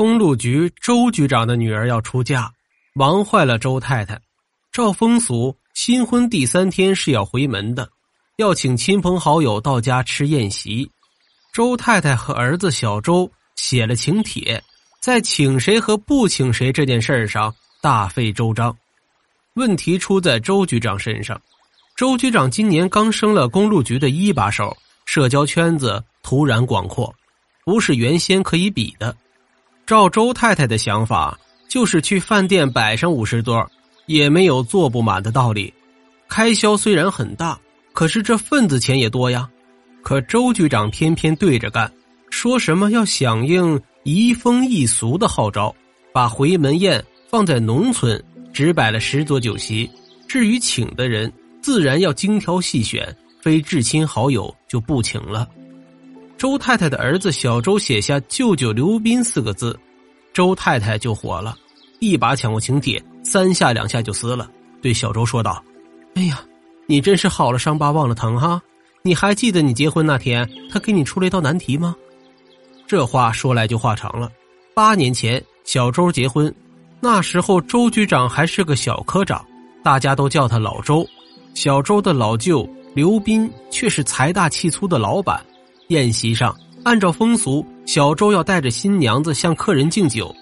公路局周局长的女儿要出嫁，忙坏了周太太。照风俗，新婚第三天是要回门的，要请亲朋好友到家吃宴席。周太太和儿子小周写了请帖，在请谁和不请谁这件事上大费周章。问题出在周局长身上。周局长今年刚升了公路局的一把手，社交圈子突然广阔，不是原先可以比的。照周太太的想法，就是去饭店摆上五十桌，也没有坐不满的道理。开销虽然很大，可是这份子钱也多呀。可周局长偏偏对着干，说什么要响应移风易俗的号召，把回门宴放在农村，只摆了十桌酒席。至于请的人，自然要精挑细选，非至亲好友就不请了。周太太的儿子小周写下“舅舅刘斌”四个字，周太太就火了，一把抢过请帖，三下两下就撕了，对小周说道：“哎呀，你真是好了伤疤忘了疼哈！你还记得你结婚那天他给你出了一道难题吗？”这话说来就话长了。八年前小周结婚，那时候周局长还是个小科长，大家都叫他老周。小周的老舅刘斌却是财大气粗的老板。宴席上，按照风俗，小周要带着新娘子向客人敬酒，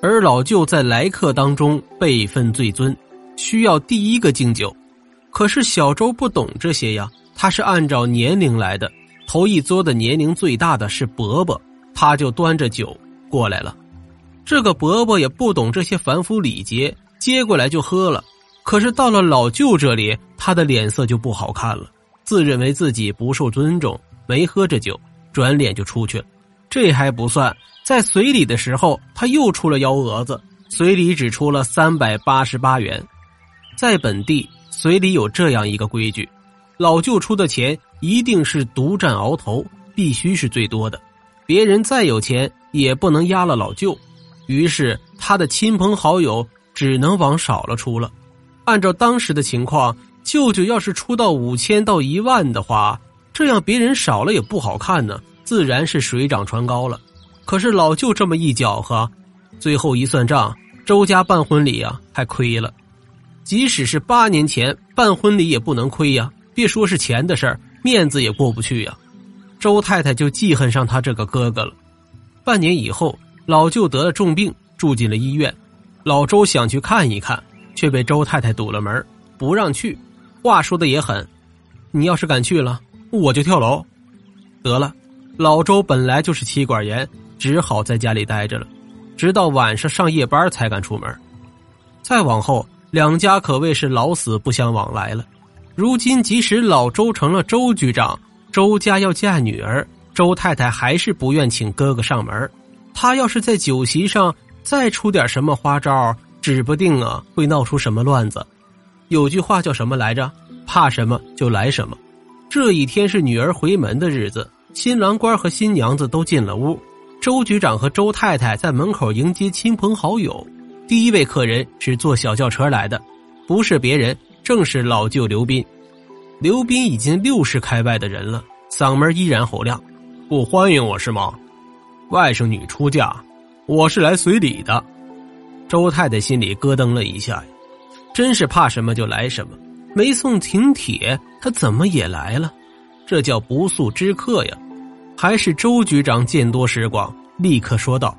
而老舅在来客当中辈分最尊，需要第一个敬酒。可是小周不懂这些呀，他是按照年龄来的。头一桌的年龄最大的是伯伯，他就端着酒过来了。这个伯伯也不懂这些凡夫礼节，接过来就喝了。可是到了老舅这里，他的脸色就不好看了，自认为自己不受尊重，没喝着酒，转脸就出去了。这还不算，在随礼的时候，他又出了幺蛾子，随礼只出了三百八十八元。在本地，随礼有这样一个规矩：老舅出的钱一定是独占鳌头，必须是最多的，别人再有钱也不能压了老舅。于是他的亲朋好友只能往少了出了。按照当时的情况，舅舅要是出到五千到一万的话，这样别人少了也不好看呢，自然是水涨船高了。可是老舅这么一搅和，最后一算账，周家办婚礼啊还亏了。即使是八年前办婚礼也不能亏呀，别说是钱的事儿，面子也过不去呀。周太太就记恨上他这个哥哥了。半年以后，老舅得了重病，住进了医院，老周想去看一看。却被周太太堵了门，不让去。话说的也狠，你要是敢去了，我就跳楼。得了，老周本来就是妻管严，只好在家里待着了，直到晚上上夜班才敢出门。再往后，两家可谓是老死不相往来了。如今，即使老周成了周局长，周家要嫁女儿，周太太还是不愿请哥哥上门。他要是在酒席上再出点什么花招。指不定啊，会闹出什么乱子。有句话叫什么来着？怕什么就来什么。这一天是女儿回门的日子，新郎官和新娘子都进了屋。周局长和周太太在门口迎接亲朋好友。第一位客人是坐小轿车来的，不是别人，正是老舅刘斌。刘斌已经六十开外的人了，嗓门依然吼亮：“不欢迎我是吗？外甥女出嫁，我是来随礼的。”周太太心里咯噔了一下，真是怕什么就来什么。没送请帖，他怎么也来了？这叫不速之客呀！还是周局长见多识广，立刻说道：“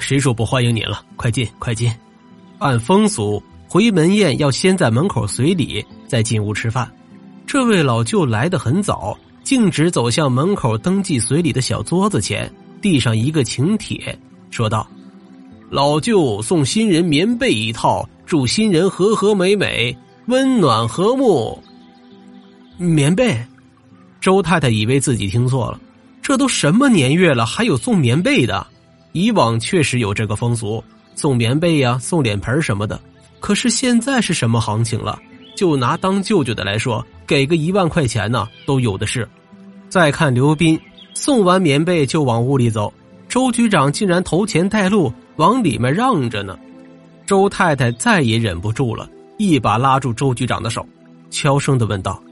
谁说不欢迎你了？快进，快进！按风俗，回门宴要先在门口随礼，再进屋吃饭。这位老舅来的很早，径直走向门口登记随礼的小桌子前，递上一个请帖，说道。”老舅送新人棉被一套，祝新人和和美美、温暖和睦。棉被，周太太以为自己听错了，这都什么年月了，还有送棉被的？以往确实有这个风俗，送棉被呀，送脸盆什么的。可是现在是什么行情了？就拿当舅舅的来说，给个一万块钱呢，都有的是。再看刘斌，送完棉被就往屋里走，周局长竟然头前带路。往里面让着呢，周太太再也忍不住了，一把拉住周局长的手，悄声的问道：“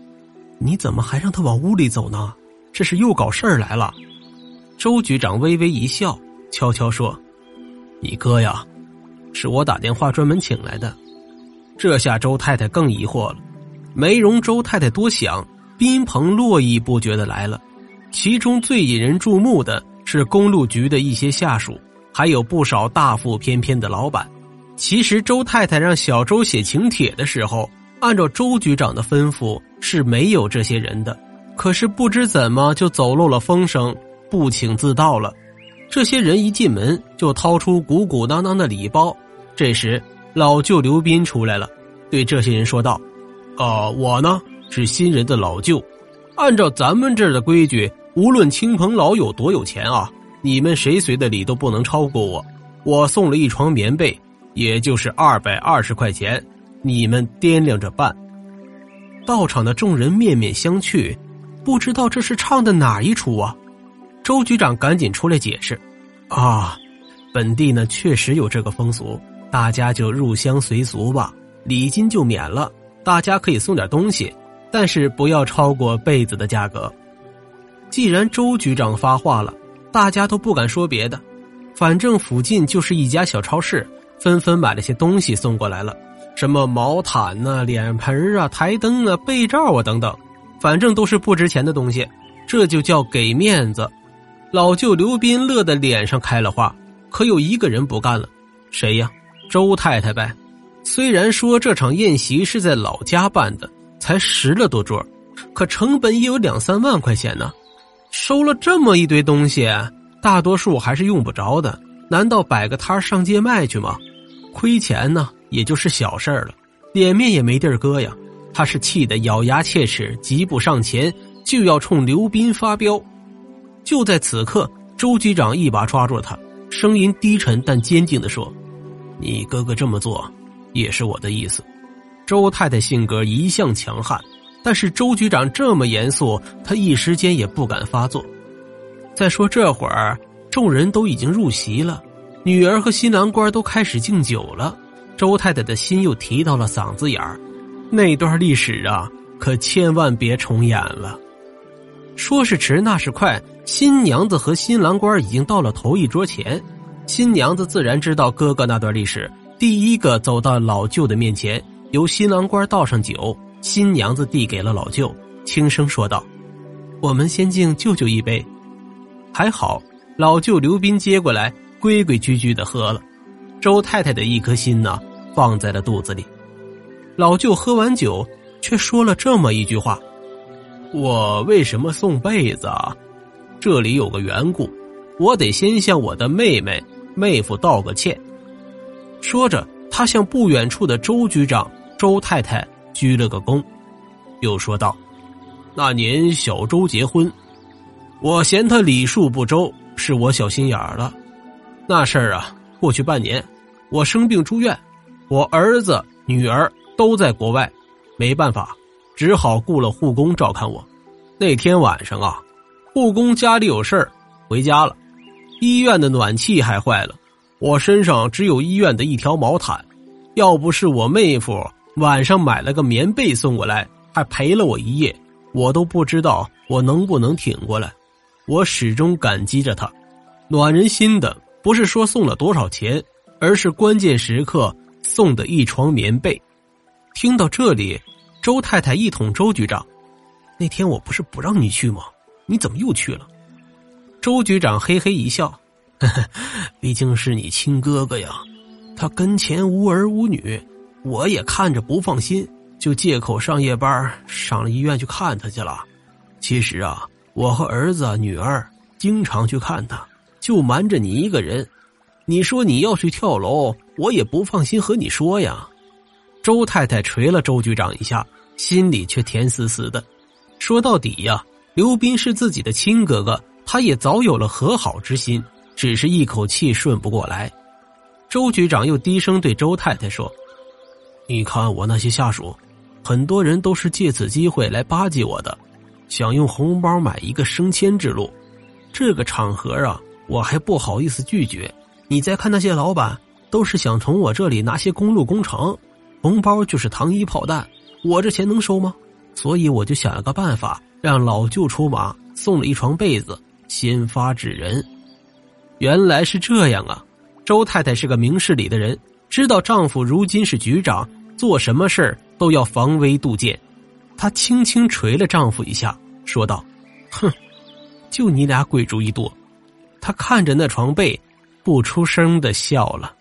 你怎么还让他往屋里走呢？这是又搞事儿来了？”周局长微微一笑，悄悄说：“你哥呀，是我打电话专门请来的。这下周太太更疑惑了，没容周太太多想，宾朋络绎不绝的来了，其中最引人注目的是公路局的一些下属，还有不少大腹翩翩的老板。其实周太太让小周写请帖的时候，按照周局长的吩咐是没有这些人的，可是不知怎么就走漏了风声，不请自到了。这些人一进门就掏出鼓鼓囊囊的礼包，这时。老舅刘斌出来了，对这些人说道：“啊，我呢是新人的老舅，按照咱们这儿的规矩，无论亲朋老友多有钱啊，你们谁随的礼都不能超过我。我送了一床棉被，也就是二百二十块钱，你们掂量着办。”到场的众人面面相觑，不知道这是唱的哪一出啊？周局长赶紧出来解释：“啊，本地呢确实有这个风俗。”大家就入乡随俗吧，礼金就免了。大家可以送点东西，但是不要超过被子的价格。既然周局长发话了，大家都不敢说别的。反正附近就是一家小超市，纷纷买了些东西送过来了，什么毛毯呐、脸盆啊、台灯啊、被罩啊等等，反正都是不值钱的东西。这就叫给面子。老舅刘斌乐得脸上开了花，可有一个人不干了，谁呀？周太太呗，虽然说这场宴席是在老家办的，才十了多桌，可成本也有两三万块钱呢。收了这么一堆东西，大多数还是用不着的，难道摆个摊上街卖去吗？亏钱呢，也就是小事儿了，脸面也没地儿搁呀。他是气得咬牙切齿，急步上前就要冲刘斌发飙。就在此刻，周局长一把抓住了他，声音低沉但坚定的说。你哥哥这么做，也是我的意思。周太太性格一向强悍，但是周局长这么严肃，她一时间也不敢发作。再说这会儿，众人都已经入席了，女儿和新郎官都开始敬酒了。周太太的心又提到了嗓子眼儿，那段历史啊，可千万别重演了。说是迟，那是快，新娘子和新郎官已经到了头一桌前。新娘子自然知道哥哥那段历史，第一个走到老舅的面前，由新郎官倒上酒，新娘子递给了老舅，轻声说道：“我们先敬舅舅一杯。”还好，老舅刘斌接过来，规规矩矩的喝了。周太太的一颗心呢，放在了肚子里。老舅喝完酒，却说了这么一句话：“我为什么送被子啊？这里有个缘故。”我得先向我的妹妹、妹夫道个歉。说着，他向不远处的周局长、周太太鞠了个躬，又说道：“那年小周结婚，我嫌他礼数不周，是我小心眼儿了。那事儿啊，过去半年，我生病住院，我儿子、女儿都在国外，没办法，只好雇了护工照看我。那天晚上啊，护工家里有事儿，回家了。”医院的暖气还坏了，我身上只有医院的一条毛毯，要不是我妹夫晚上买了个棉被送过来，还陪了我一夜，我都不知道我能不能挺过来。我始终感激着他，暖人心的不是说送了多少钱，而是关键时刻送的一床棉被。听到这里，周太太一捅周局长：“那天我不是不让你去吗？你怎么又去了？”周局长嘿嘿一笑，毕竟是你亲哥哥呀，他跟前无儿无女，我也看着不放心，就借口上夜班上了医院去看他去了。其实啊，我和儿子女儿经常去看他，就瞒着你一个人。你说你要去跳楼，我也不放心和你说呀。周太太捶了周局长一下，心里却甜丝丝的。说到底呀，刘斌是自己的亲哥哥。他也早有了和好之心，只是一口气顺不过来。周局长又低声对周太太说：“你看我那些下属，很多人都是借此机会来巴结我的，想用红包买一个升迁之路。这个场合啊，我还不好意思拒绝。你再看那些老板都是想从我这里拿些公路工程。红包就是糖衣炮弹我这钱能收吗？所以我就想了个办法让老舅出马送了一床被子先发制人。原来是这样啊周太太是个明事理的人知道丈夫如今是局长做什么事都要防微杜渐。她轻轻捶了丈夫一下说道哼就你俩鬼主意多。他看着那床被不出声的笑了。